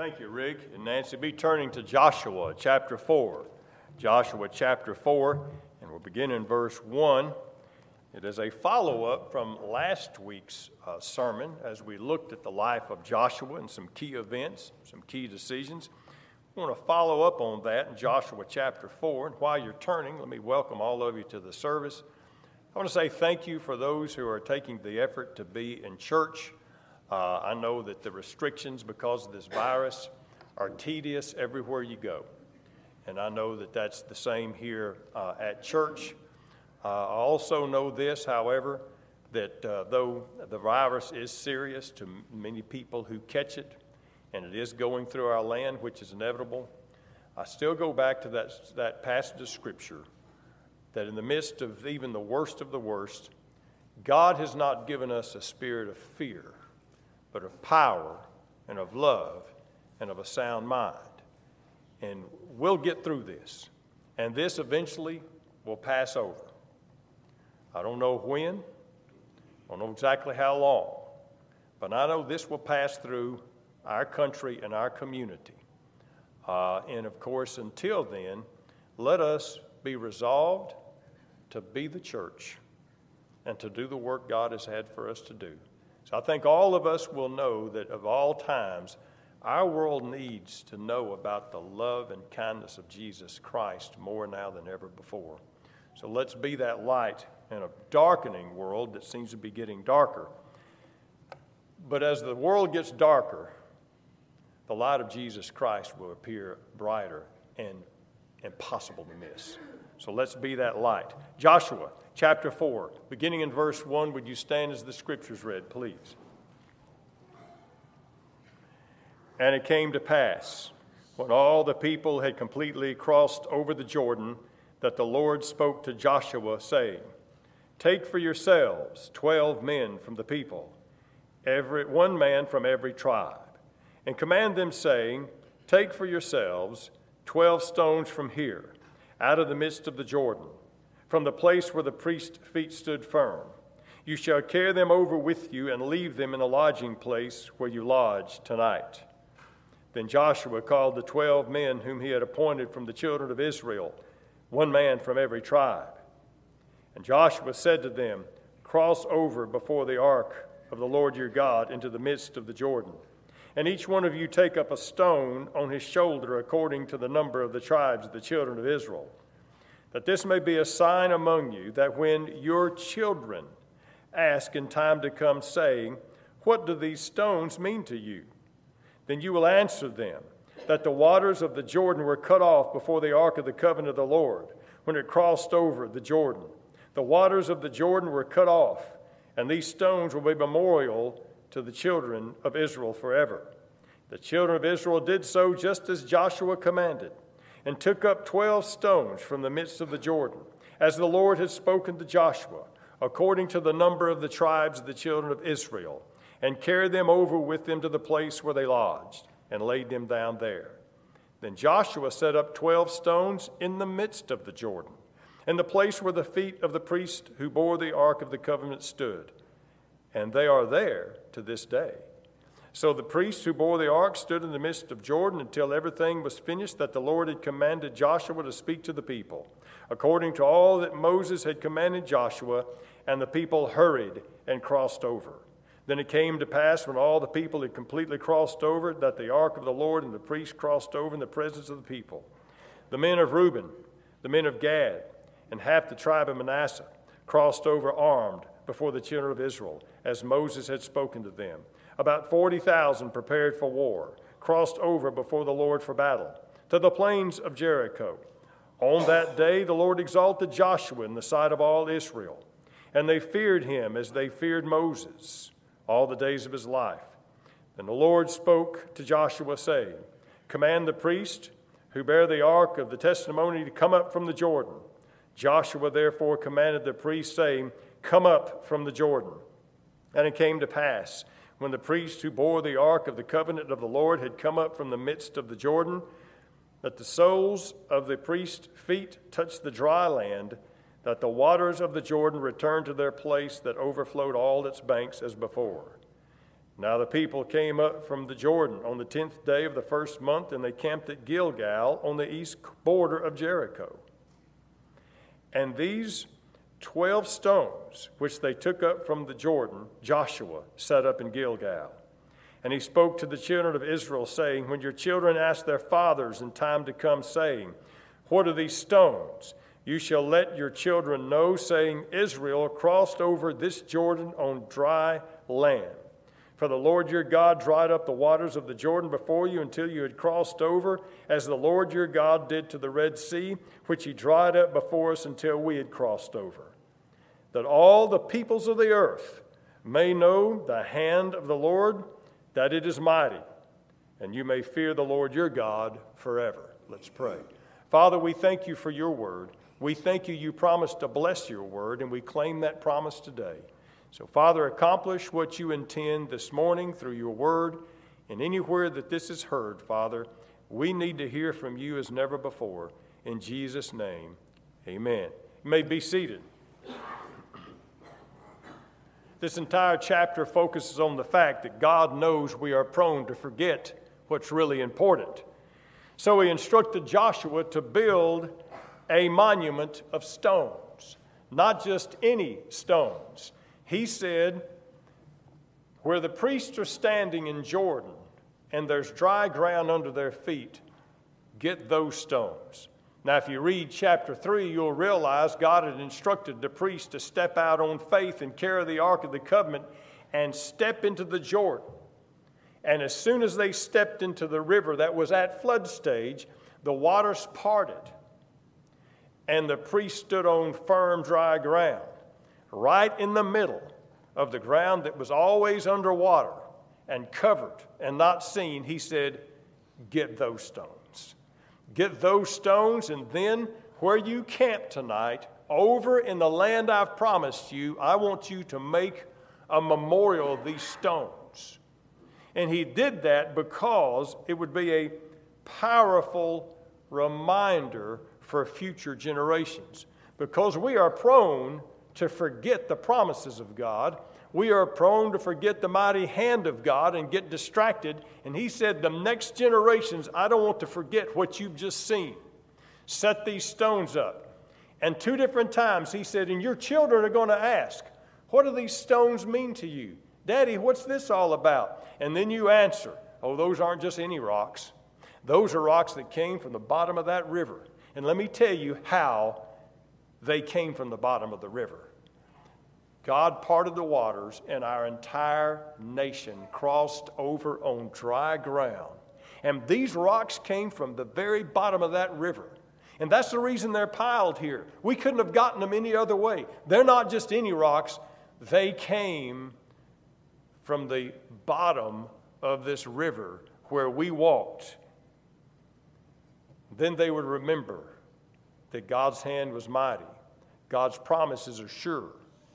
Thank you, Rick and Nancy. Be turning to Joshua chapter 4. Joshua chapter 4, and we'll begin in verse 1. It is a follow up from last week's uh, sermon as we looked at the life of Joshua and some key events, some key decisions. I want to follow up on that in Joshua chapter 4. And while you're turning, let me welcome all of you to the service. I want to say thank you for those who are taking the effort to be in church. Uh, I know that the restrictions because of this virus are tedious everywhere you go. And I know that that's the same here uh, at church. Uh, I also know this, however, that uh, though the virus is serious to many people who catch it, and it is going through our land, which is inevitable, I still go back to that, that passage of Scripture that in the midst of even the worst of the worst, God has not given us a spirit of fear, but of power and of love and of a sound mind. And we'll get through this. And this eventually will pass over. I don't know when, I don't know exactly how long, but I know this will pass through our country and our community. Uh, and of course, until then, let us be resolved to be the church and to do the work God has had for us to do. So I think all of us will know that of all times, our world needs to know about the love and kindness of Jesus Christ more now than ever before. So let's be that light in a darkening world that seems to be getting darker. But as the world gets darker, the light of Jesus Christ will appear brighter and impossible to miss. So let's be that light. Joshua chapter 4, beginning in verse 1, would you stand as the scriptures read, please? And it came to pass, when all the people had completely crossed over the Jordan, that the Lord spoke to Joshua, saying, Take for yourselves twelve men from the people, every one man from every tribe, and command them, saying, Take for yourselves twelve stones from here, out of the midst of the Jordan, from the place where the priest's feet stood firm. You shall carry them over with you and leave them in the lodging place where you lodge tonight. Then Joshua called the twelve men whom he had appointed from the children of Israel one man from every tribe. And Joshua said to them, Cross over before the ark of the Lord your God into the midst of the Jordan. And each one of you take up a stone on his shoulder according to the number of the tribes of the children of Israel. That this may be a sign among you that when your children ask in time to come, saying, What do these stones mean to you? Then you will answer them that the waters of the Jordan were cut off before the ark of the covenant of the Lord when it crossed over the Jordan. The waters of the Jordan were cut off, and these stones will be memorial to the children of Israel forever. The children of Israel did so just as Joshua commanded, and took up twelve stones from the midst of the Jordan, as the Lord had spoken to Joshua, according to the number of the tribes of the children of Israel, and carried them over with them to the place where they lodged and laid them down there. Then Joshua set up twelve stones in the midst of the Jordan, and the place where the feet of the priest who bore the ark of the covenant stood. And they are there to this day. So the priests who bore the ark stood in the midst of Jordan until everything was finished that the Lord had commanded Joshua to speak to the people, according to all that Moses had commanded Joshua, and the people hurried and crossed over. Then it came to pass when all the people had completely crossed over that the ark of the Lord and the priests crossed over in the presence of the people. The men of Reuben, the men of Gad, and half the tribe of Manasseh crossed over armed before the children of Israel, as Moses had spoken to them. About 40,000 prepared for war, crossed over before the Lord for battle, to the plains of Jericho. On that day, the Lord exalted Joshua in the sight of all Israel, and they feared him as they feared Moses all the days of his life. Then the Lord spoke to Joshua, saying, Command the priest who bear the ark of the testimony to come up from the Jordan. Joshua therefore commanded the priest, saying, Come up from the Jordan. And it came to pass, when the priest who bore the ark of the covenant of the Lord had come up from the midst of the Jordan, that the soles of the priest's feet touched the dry land that the waters of the Jordan returned to their place that overflowed all its banks as before. Now the people came up from the Jordan on the tenth day of the first month, and they camped at Gilgal on the east border of Jericho. And these twelve stones, which they took up from the Jordan, Joshua set up in Gilgal. And he spoke to the children of Israel, saying, When your children ask their fathers in time to come, saying, What are these stones? You shall let your children know, saying, Israel crossed over this Jordan on dry land. For the Lord your God dried up the waters of the Jordan before you until you had crossed over, as the Lord your God did to the Red Sea, which he dried up before us until we had crossed over. That all the peoples of the earth may know the hand of the Lord that it is mighty, and you may fear the Lord your God forever. Let's pray. Father, we thank you for your word. We thank you, you promised to bless your word, and we claim that promise today. So, Father, accomplish what you intend this morning through your word, and anywhere that this is heard, Father, we need to hear from you as never before. In Jesus' name, amen. You may be seated. This entire chapter focuses on the fact that God knows we are prone to forget what's really important. So he instructed Joshua to build a monument of stones, not just any stones. He said, Where the priests are standing in Jordan and there's dry ground under their feet, get those stones. Now, if you read chapter 3, you'll realize God had instructed the priests to step out on faith and carry the Ark of the Covenant and step into the Jordan. And as soon as they stepped into the river that was at flood stage, the waters parted. And the priest stood on firm, dry ground, right in the middle of the ground that was always underwater and covered and not seen. He said, Get those stones. Get those stones, and then where you camp tonight, over in the land I've promised you, I want you to make a memorial of these stones. And he did that because it would be a powerful reminder for future generations. Because we are prone to forget the promises of God we are prone to forget the mighty hand of God and get distracted. And he said, The next generations, I don't want to forget what you've just seen. Set these stones up. And two different times he said, And your children are going to ask, What do these stones mean to you? Daddy, what's this all about? And then you answer, Oh, those aren't just any rocks. Those are rocks that came from the bottom of that river. And let me tell you how they came from the bottom of the river. God parted the waters, and our entire nation crossed over on dry ground. And these rocks came from the very bottom of that river. And that's the reason they're piled here. We couldn't have gotten them any other way. They're not just any rocks, they came from the bottom of this river where we walked. Then they would remember that God's hand was mighty, God's promises are sure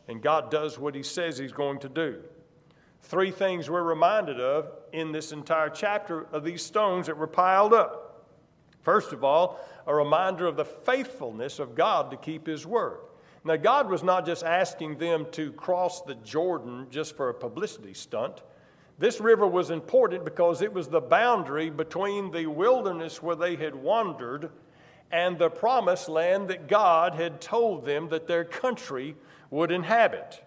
and God does what He says He's going to do. Three things we're reminded of in this entire chapter of these stones that were piled up. First of all, a reminder of the faithfulness of God to keep His word. Now, God was not just asking them to cross the Jordan just for a publicity stunt. This river was important because it was the boundary between the wilderness where they had wandered and the promised land that God had told them that their country would inhabit.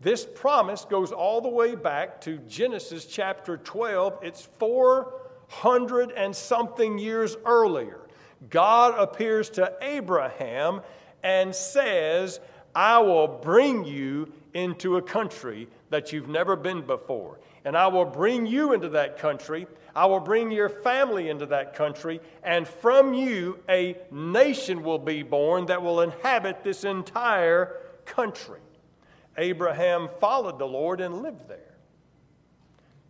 This promise goes all the way back to Genesis chapter 12. It's 400 and something years earlier. God appears to Abraham and says, I will bring you into a country that you've never been before. And I will bring you into that country. I will bring your family into that country. And from you, a nation will be born that will inhabit this entire country. Abraham followed the Lord and lived there.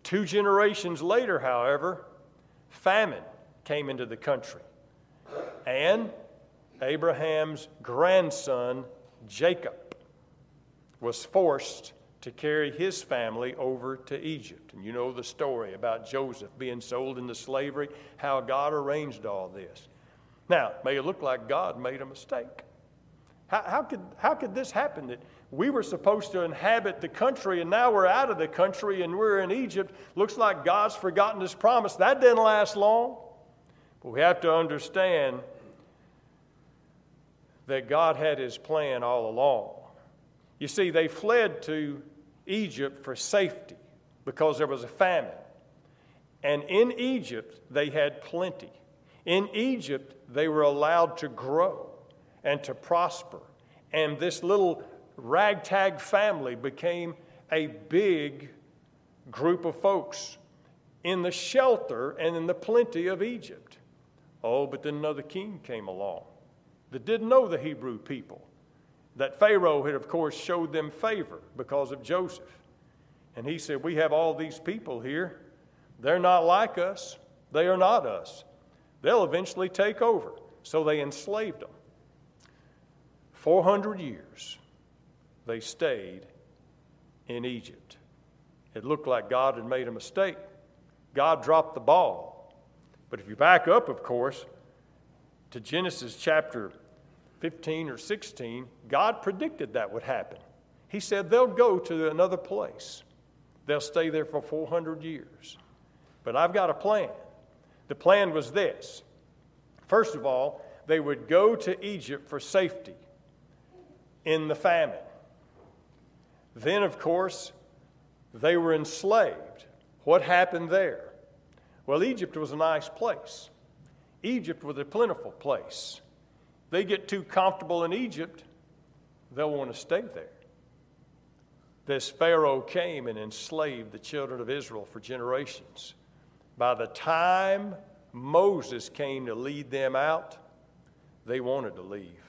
Two generations later, however, famine came into the country. And Abraham's grandson, Jacob, was forced to carry his family over to Egypt. And you know the story about Joseph being sold into slavery, how God arranged all this. Now, may it look like God made a mistake. How, how, could, how could this happen that We were supposed to inhabit the country, and now we're out of the country and we're in Egypt. Looks like God's forgotten his promise. That didn't last long. But we have to understand that God had his plan all along. You see, they fled to Egypt for safety because there was a famine. And in Egypt, they had plenty. In Egypt, they were allowed to grow and to prosper. And this little ragtag family became a big group of folks in the shelter and in the plenty of Egypt. Oh, but then another king came along that didn't know the Hebrew people. That Pharaoh had, of course, showed them favor because of Joseph. And he said, We have all these people here. They're not like us, they are not us. They'll eventually take over. So they enslaved them. 400 years they stayed in Egypt. It looked like God had made a mistake. God dropped the ball. But if you back up, of course, to Genesis chapter 15 or 16, God predicted that would happen. He said they'll go to another place, they'll stay there for 400 years. But I've got a plan. The plan was this first of all, they would go to Egypt for safety in the famine. Then, of course, they were enslaved. What happened there? Well, Egypt was a nice place. Egypt was a plentiful place. They get too comfortable in Egypt, they'll want to stay there. This Pharaoh came and enslaved the children of Israel for generations. By the time Moses came to lead them out, they wanted to leave.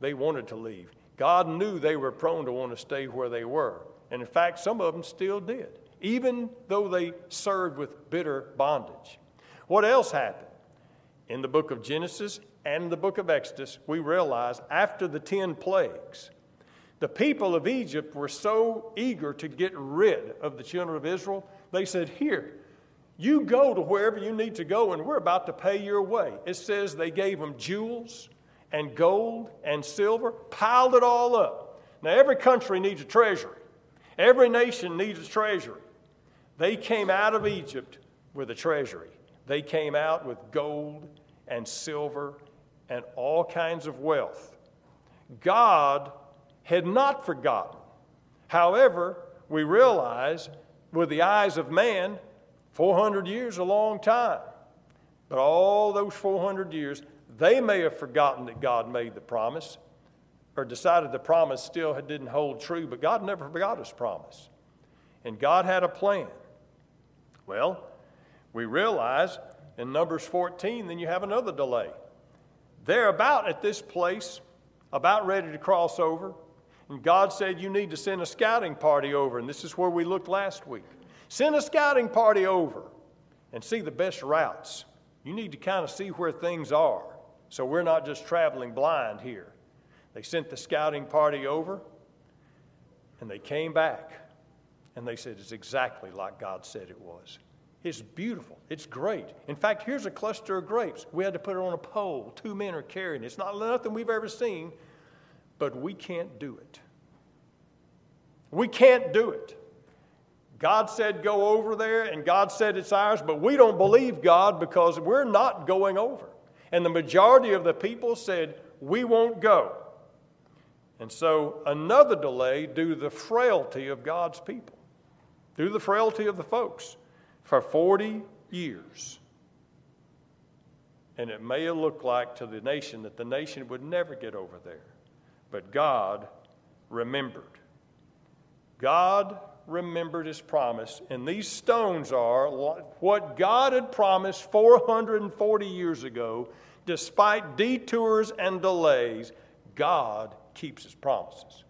They wanted to leave. God knew they were prone to want to stay where they were. And in fact, some of them still did, even though they served with bitter bondage. What else happened? In the book of Genesis and the book of Exodus, we realize after the 10 plagues, the people of Egypt were so eager to get rid of the children of Israel, they said, Here, you go to wherever you need to go, and we're about to pay your way. It says they gave them jewels and gold and silver, piled it all up. Now, every country needs a treasury, every nation needs a treasury. They came out of Egypt with a treasury. They came out with gold and silver and all kinds of wealth. God had not forgotten. However, we realize with the eyes of man, 400 years a long time. But all those 400 years, they may have forgotten that God made the promise or decided the promise still didn't hold true, but God never forgot his promise. And God had a plan. Well, we realize in Numbers 14, then you have another delay. They're about at this place, about ready to cross over. And God said, You need to send a scouting party over. And this is where we looked last week. Send a scouting party over and see the best routes. You need to kind of see where things are. So we're not just traveling blind here. They sent the scouting party over and they came back and they said it's exactly like God said it was. It's beautiful. It's great. In fact, here's a cluster of grapes. We had to put it on a pole. Two men are carrying it. It's not nothing we've ever seen, but we can't do it. We can't do it. God said go over there, and God said it's ours, but we don't believe God because we're not going over. And the majority of the people said, we won't go. And so another delay due to the frailty of God's people, due to the frailty of the folks for 40 years. And it may have looked like to the nation that the nation would never get over there. But God remembered. God remembered his promise. And these stones are what God had promised 440 years ago. Despite detours and delays, God keeps his promises.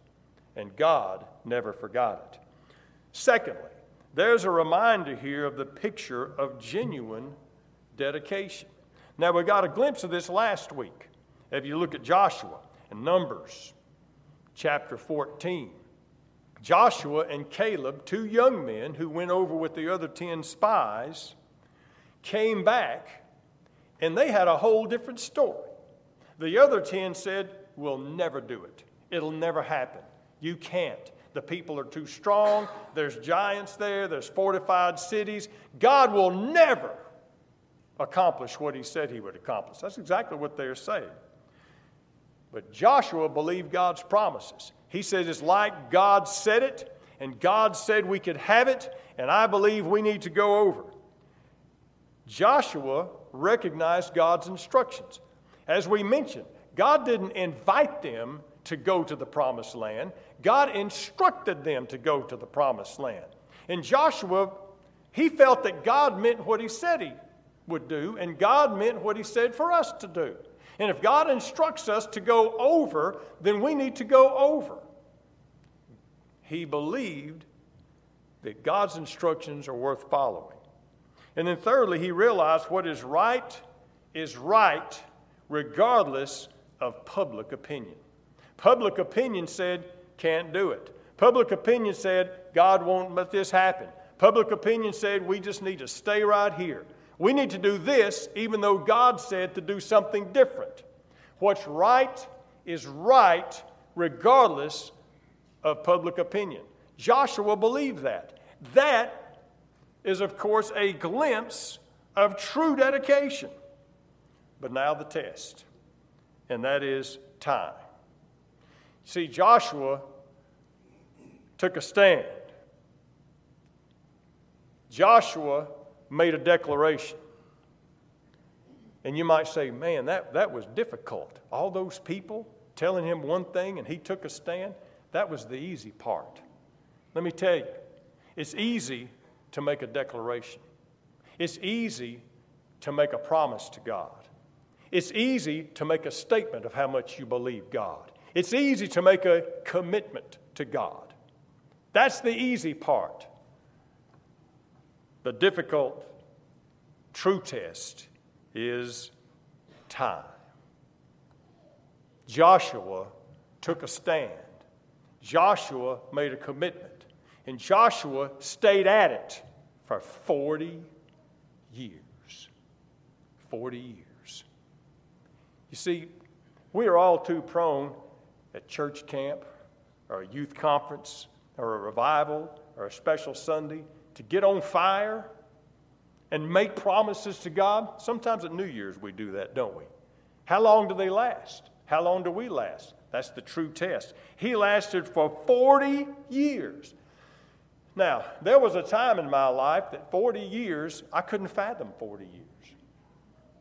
And God never forgot it. Secondly, there's a reminder here of the picture of genuine dedication. Now, we got a glimpse of this last week. If you look at Joshua and Numbers chapter 14, Joshua and Caleb, two young men who went over with the other 10 spies, came back and they had a whole different story. The other 10 said, We'll never do it, it'll never happen. You can't. The people are too strong. There's giants there. There's fortified cities. God will never accomplish what he said he would accomplish. That's exactly what they're saying. But Joshua believed God's promises. He says it's like God said it, and God said we could have it, and I believe we need to go over. Joshua recognized God's instructions. As we mentioned, God didn't invite them to go to the promised land, God instructed them to go to the promised land. And Joshua, he felt that God meant what he said he would do, and God meant what he said for us to do. And if God instructs us to go over, then we need to go over. He believed that God's instructions are worth following. And then, thirdly, he realized what is right is right regardless of public opinion. Public opinion said, can't do it. Public opinion said, God won't let this happen. Public opinion said, we just need to stay right here. We need to do this even though God said to do something different. What's right is right regardless of public opinion. Joshua believed that. That is, of course, a glimpse of true dedication. But now the test, and that is time. See, Joshua took a stand. Joshua made a declaration. And you might say, man, that, that was difficult. All those people telling him one thing and he took a stand, that was the easy part. Let me tell you, it's easy to make a declaration, it's easy to make a promise to God. It's easy to make a statement of how much you believe God. It's easy to make a commitment to God. That's the easy part. The difficult true test is time. Joshua took a stand. Joshua made a commitment. And Joshua stayed at it for 40 years. 40 years. You see, we are all too prone at church camp or a youth conference or a revival or a special Sunday to get on fire and make promises to God. Sometimes at New Year's we do that, don't we? How long do they last? How long do we last? That's the true test. He lasted for 40 years. Now, there was a time in my life that 40 years, I couldn't fathom 40 years.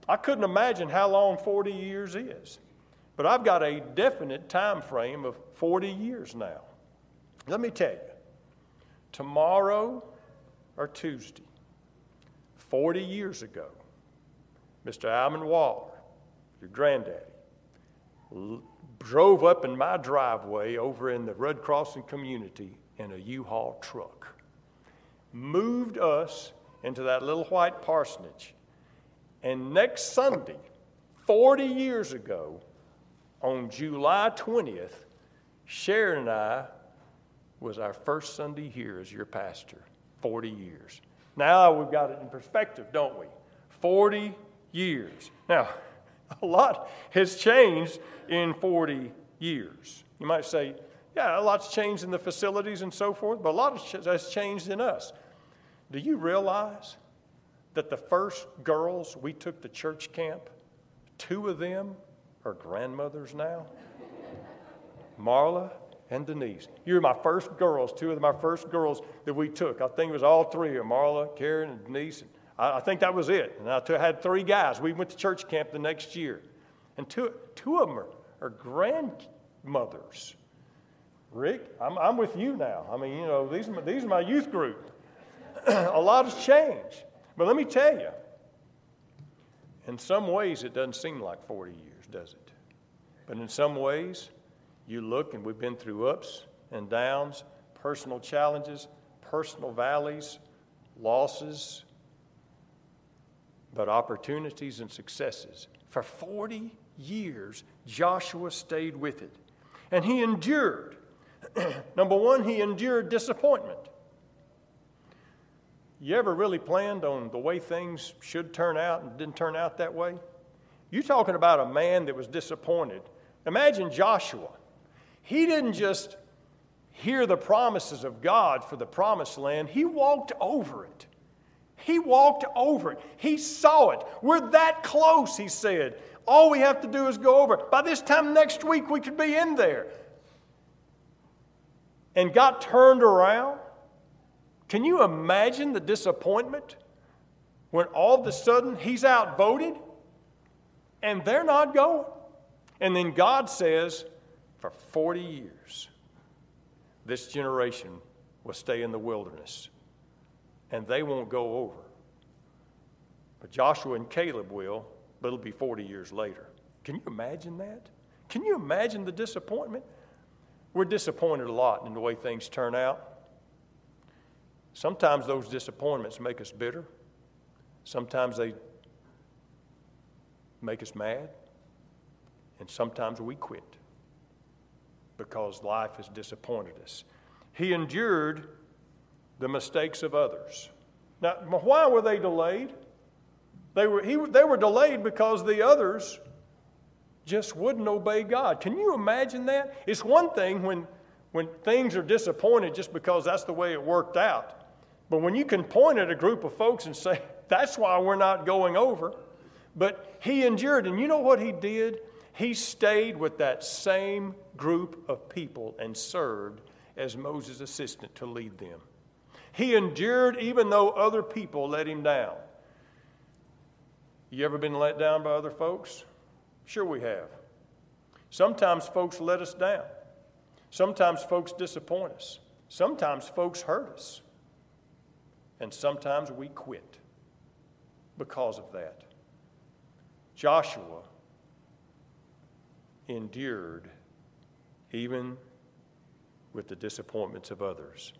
I couldn't imagine how long 40 years is. But I've got a definite time frame of 40 years now. Let me tell you, tomorrow or Tuesday, 40 years ago, Mr. Alvin Waller, your granddaddy, l- drove up in my driveway over in the Rudd Crossing community in a U-Haul truck, moved us into that little white parsonage. And next Sunday, 40 years ago, on July 20th, Sharon and I was our first Sunday here as your pastor, 40 years. Now we've got it in perspective, don't we? 40 years. Now, a lot has changed in 40 years. You might say, yeah, a lot's changed in the facilities and so forth, but a lot has changed in us. Do you realize that the first girls we took to church camp, two of them are grandmothers now? Marla and Denise. You were my first girls, two of my first girls that we took. I think it was all three of Marla, Karen, and Denise. I, I think that was it. And I t- had three guys. We went to church camp the next year. And two, two of them are, are grandmothers. Rick, I'm, I'm with you now. I mean, you know, these are my, these are my youth group. a lot has changed. But let me tell you, in some ways, it doesn't seem like 40 years, does it? But in some ways, you look and we've been through ups and downs, personal challenges, personal valleys, losses, but opportunities and successes. For 40 years, Joshua stayed with it. And he endured. Number one, he endured disappointment. You ever really planned on the way things should turn out and didn't turn out that way? You're talking about a man that was disappointed. Imagine Joshua. He didn't just hear the promises of God for the promised land, he walked over it. He walked over it. He saw it. We're that close, he said. All we have to do is go over. By this time next week, we could be in there. And got turned around. Can you imagine the disappointment when all of a sudden he's outvoted and they're not going? And then God says, for 40 years, this generation will stay in the wilderness and they won't go over. But Joshua and Caleb will, but it'll be 40 years later. Can you imagine that? Can you imagine the disappointment? We're disappointed a lot in the way things turn out. Sometimes those disappointments make us bitter. Sometimes they make us mad. And sometimes we quit because life has disappointed us. He endured the mistakes of others. Now, why were they delayed? They were, he, they were delayed because the others just wouldn't obey God. Can you imagine that? It's one thing when, when things are disappointed just because that's the way it worked out. But when you can point at a group of folks and say, that's why we're not going over. But he endured. And you know what he did? He stayed with that same group of people and served as Moses' assistant to lead them. He endured even though other people let him down. You ever been let down by other folks? Sure, we have. Sometimes folks let us down. Sometimes folks disappoint us. Sometimes folks hurt us. And sometimes we quit because of that. Joshua endured even with the disappointments of others.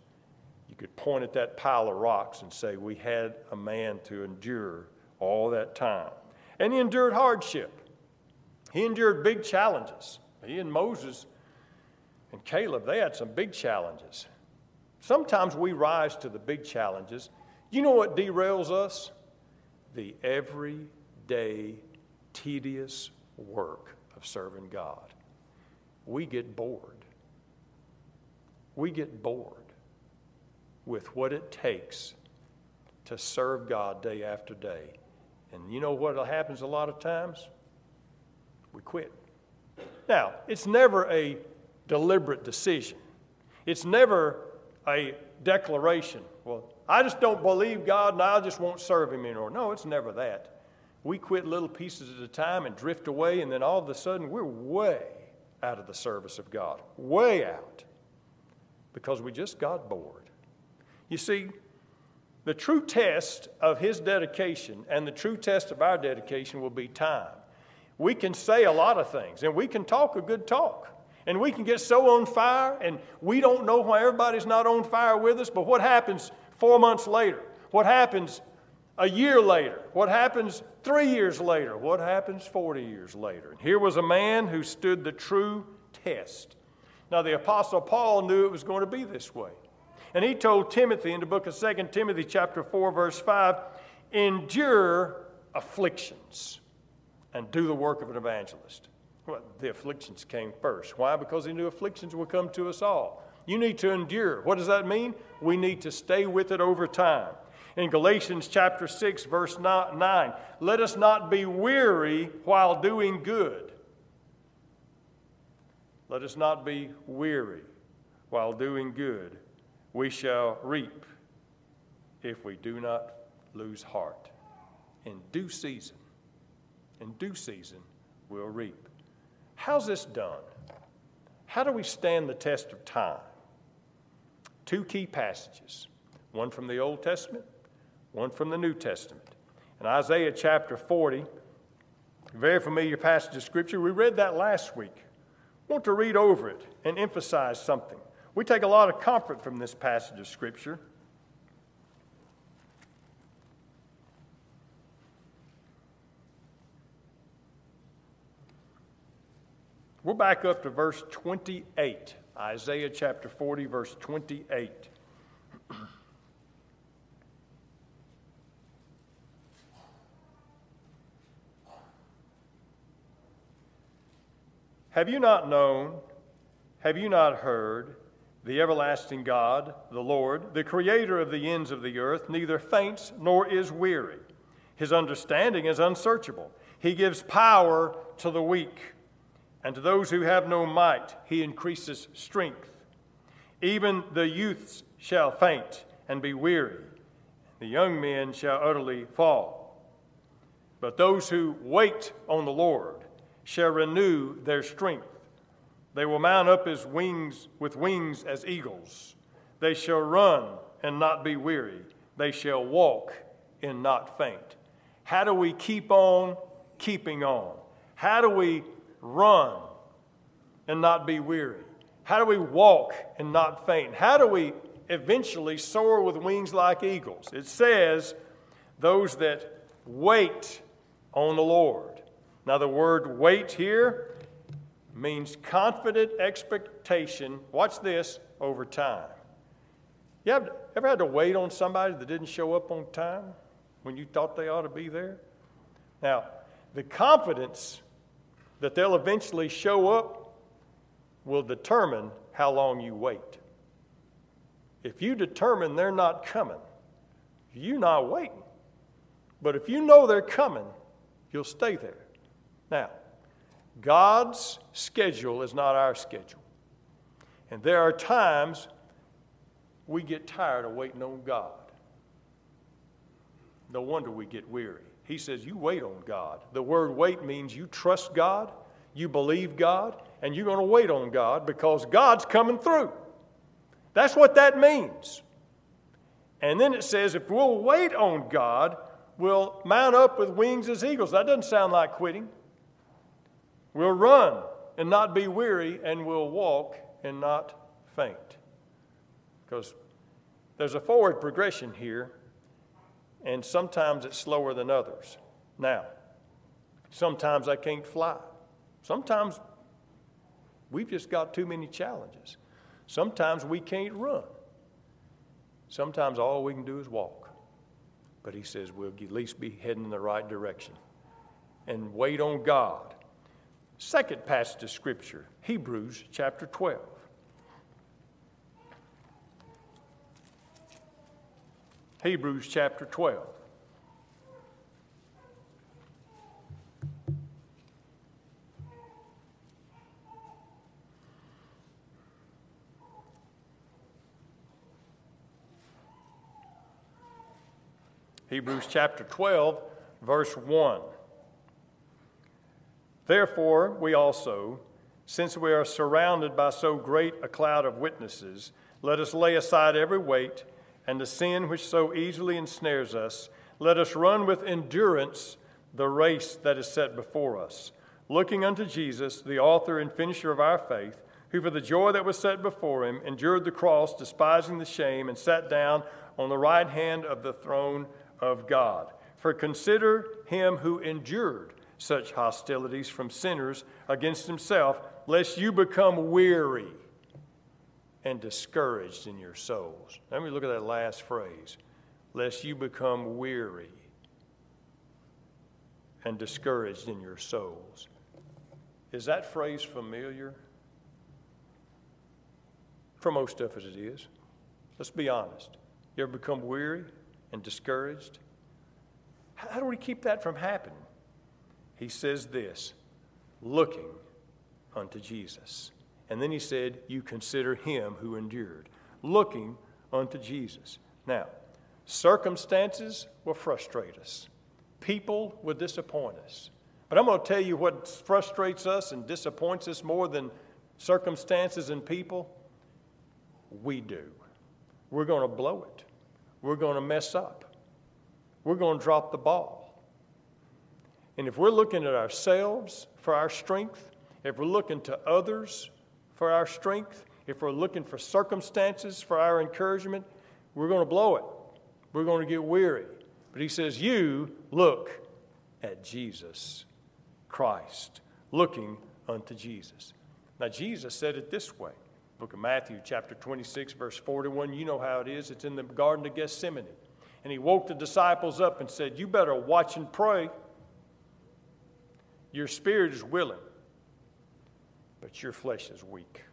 You could point at that pile of rocks and say, We had a man to endure all that time. And he endured hardship, he endured big challenges. He and Moses and Caleb, they had some big challenges. Sometimes we rise to the big challenges. You know what derails us? The everyday, tedious work of serving God. We get bored. We get bored with what it takes to serve God day after day. And you know what happens a lot of times? We quit. Now, it's never a deliberate decision, it's never a declaration. Well, I just don't believe God and I just won't serve Him anymore. No, it's never that. We quit little pieces at a time and drift away, and then all of a sudden we're way out of the service of God. Way out. Because we just got bored. You see, the true test of his dedication and the true test of our dedication will be time. We can say a lot of things and we can talk a good talk. And we can get so on fire, and we don't know why everybody's not on fire with us. But what happens four months later? What happens a year later? What happens three years later? What happens 40 years later? And Here was a man who stood the true test. Now, the Apostle Paul knew it was going to be this way. And he told Timothy in the book of 2 Timothy, chapter 4, verse 5, endure afflictions and do the work of an evangelist. Well, the afflictions came first. Why? Because he knew afflictions would come to us all. You need to endure. What does that mean? We need to stay with it over time. In Galatians chapter 6, verse 9, let us not be weary while doing good. Let us not be weary while doing good. We shall reap if we do not lose heart. In due season, in due season, we'll reap. How's this done? How do we stand the test of time? Two key passages one from the Old Testament, one from the New Testament. In Isaiah chapter 40, very familiar passage of Scripture, we read that last week. I want to read over it and emphasize something. We take a lot of comfort from this passage of Scripture. We're back up to verse 28, Isaiah chapter 40, verse 28. Have you not known? Have you not heard? the everlasting God, the Lord, the creator of the ends of the earth, neither faints nor is weary. His understanding is unsearchable. He gives power to the weak, and to those who have no might, he increases strength. Even the youths shall faint and be weary, the young men shall utterly fall. But those who wait on the Lord shall renew their strength. They will mount up as wings with wings as eagles. They shall run and not be weary. They shall walk and not faint. How do we keep on keeping on? How do we run and not be weary? How do we walk and not faint? How do we eventually soar with wings like eagles? It says, those that wait on the Lord. Now, the word wait here means confident expectation. Watch this over time. You have, ever had to wait on somebody that didn't show up on time when you thought they ought to be there? Now, the confidence that they'll eventually show up will determine how long you wait. If you determine they're not coming, you're not waiting. But if you know they're coming, you'll stay there. Now, God's schedule is not our schedule. And there are times we get tired of waiting on God. No wonder we get weary. He says, You wait on God. The word wait means you trust God, you believe God, and you're going to wait on God because God's coming through. That's what that means. And then it says, If we'll wait on God, we'll mount up with wings as eagles. That doesn't sound like quitting. We'll run and not be weary, and we'll walk and not faint. Because there's a forward progression here, and sometimes it's slower than others. Now, sometimes I can't fly. Sometimes we've just got too many challenges. Sometimes we can't run. Sometimes all we can do is walk. But he says we'll at least be heading in the right direction and wait on God Second passage of Scripture, Hebrews chapter 12. Hebrews chapter 12. Hebrews chapter 12, verse 1. Therefore, we also, since we are surrounded by so great a cloud of witnesses, let us lay aside every weight and the sin which so easily ensnares us. Let us run with endurance the race that is set before us, looking unto Jesus, the author and finisher of our faith, who for the joy that was set before him endured the cross, despising the shame, and sat down on the right hand of the throne of God. For consider him who endured such hostilities from sinners against himself, lest you become weary and discouraged in your souls. Let me look at that last phrase lest you become weary and discouraged in your souls. Is that phrase familiar? For most of us, it is. Let's be honest. You ever become weary and discouraged? How do we keep that from happening? He says this looking unto Jesus. And then he said, You consider him who endured, looking unto Jesus. Now, circumstances will frustrate us, people will disappoint us. But I'm going to tell you what frustrates us and disappoints us more than circumstances and people. We do. We're going to blow it. We're going to mess up. We're going to drop the ball. And if we're looking at ourselves for our strength, if we're looking to others for our strength, if we're looking for circumstances for our encouragement, we're going to blow it. We're going to get weary. But he says, You look at Jesus Christ, looking unto Jesus. Now, Jesus said it this way. Book of Matthew, chapter 26, verse 41. You know how it is. It's in the Garden of Gethsemane. And he woke the disciples up and said, You better watch and pray your spirit is willing, but your flesh is weak.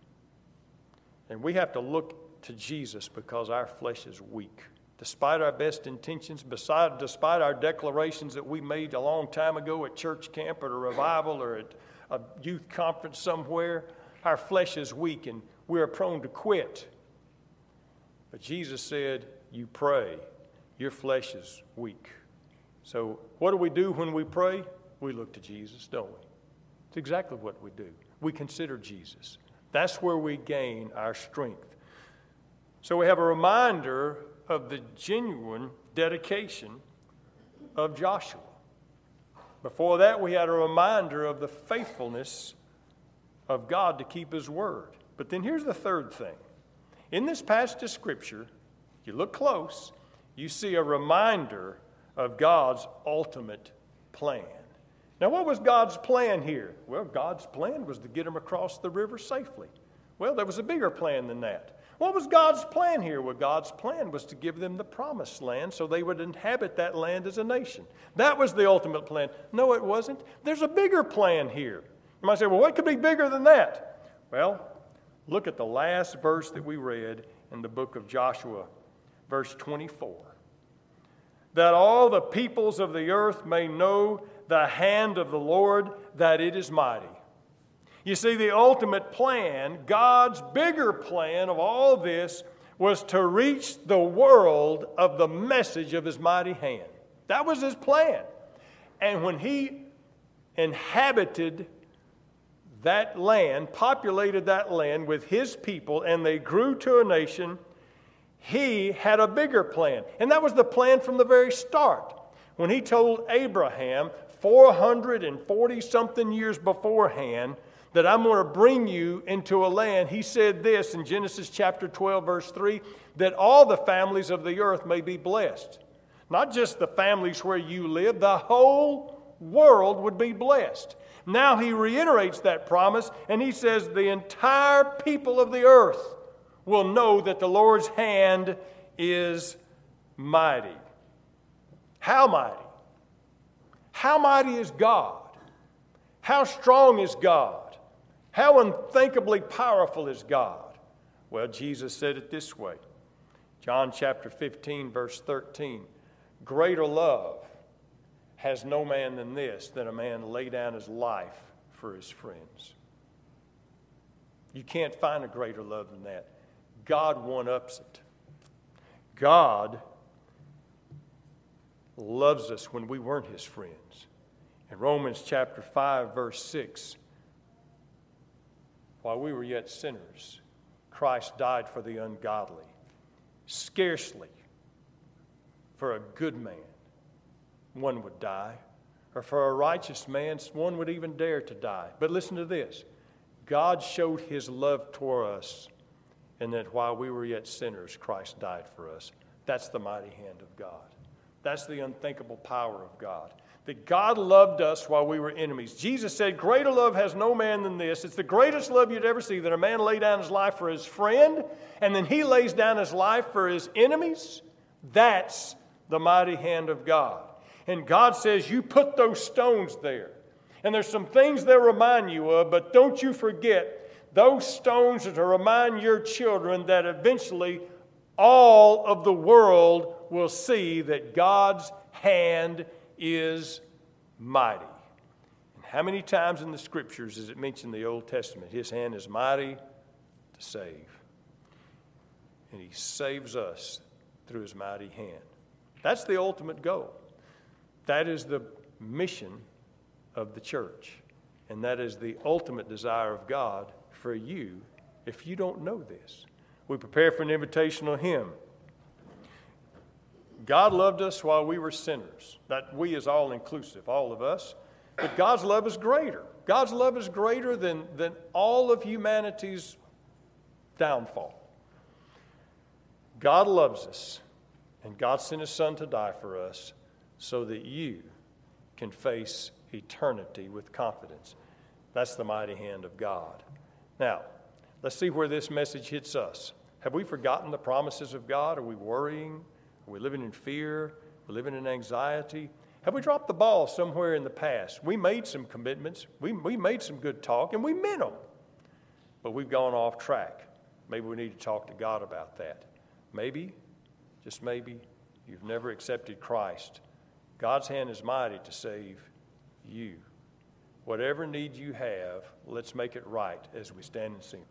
And we have to look to Jesus because our flesh is weak. Despite our best intentions, beside, despite our declarations that we made a long time ago at church camp, at a revival, or at a youth conference somewhere, our flesh is weak and we are prone to quit. But Jesus said, You pray, your flesh is weak. So, what do we do when we pray? We look to Jesus, don't we? It's exactly what we do. We consider Jesus. That's where we gain our strength. So, we have a reminder of the genuine dedication of Joshua. Before that, we had a reminder of the faithfulness of God to keep His word. But then here's the third thing. In this passage of Scripture, you look close, you see a reminder of God's ultimate plan. Now, what was God's plan here? Well, God's plan was to get them across the river safely. Well, there was a bigger plan than that. What was God's plan here? Well, God's plan was to give them the promised land so they would inhabit that land as a nation. That was the ultimate plan. No, it wasn't. There's a bigger plan here. You might say, well, what could be bigger than that? Well, look at the last verse that we read in the book of Joshua, verse 24. That all the peoples of the earth may know the hand of the Lord, that it is mighty. You see, the ultimate plan, God's bigger plan of all this, was to reach the world of the message of His mighty hand. That was His plan. And when He inhabited that land, populated that land with his people, and they grew to a nation, he had a bigger plan. And that was the plan from the very start. When he told Abraham 440 something years beforehand that I'm going to bring you into a land, he said this in Genesis chapter 12, verse 3 that all the families of the earth may be blessed. Not just the families where you live, the whole world would be blessed. Now he reiterates that promise and he says, The entire people of the earth will know that the Lord's hand is mighty. How mighty? How mighty is God? How strong is God? How unthinkably powerful is God? Well, Jesus said it this way John chapter 15, verse 13 Greater love has no man than this, than a man lay down his life for his friends. You can't find a greater love than that. God one ups it. God loves us when we weren't his friends. In Romans chapter 5, verse 6, while we were yet sinners, Christ died for the ungodly. Scarcely for a good man one would die. Or for a righteous man, one would even dare to die. But listen to this God showed his love toward us, and that while we were yet sinners, Christ died for us. That's the mighty hand of God. That's the unthinkable power of God. That God loved us while we were enemies. Jesus said, Greater love has no man than this. It's the greatest love you'd ever see that a man lay down his life for his friend, and then he lays down his life for his enemies. That's the mighty hand of God. And God says, You put those stones there. And there's some things they'll remind you of, but don't you forget, those stones are to remind your children that eventually all of the world will see that God's hand is mighty. And how many times in the scriptures does it mention the Old Testament? His hand is mighty to save. And he saves us through his mighty hand. That's the ultimate goal. That is the mission of the church. And that is the ultimate desire of God for you if you don't know this. We prepare for an invitational hymn. God loved us while we were sinners. That we is all inclusive, all of us. But God's love is greater. God's love is greater than, than all of humanity's downfall. God loves us, and God sent His Son to die for us so that you can face eternity with confidence. That's the mighty hand of God. Now, let's see where this message hits us. Have we forgotten the promises of God? Are we worrying? Are we living in fear? We're living in anxiety? Have we dropped the ball somewhere in the past? We made some commitments, we, we made some good talk, and we meant them, but we've gone off track. Maybe we need to talk to God about that. Maybe, just maybe, you've never accepted Christ. God's hand is mighty to save you. Whatever need you have, let's make it right as we stand and sing.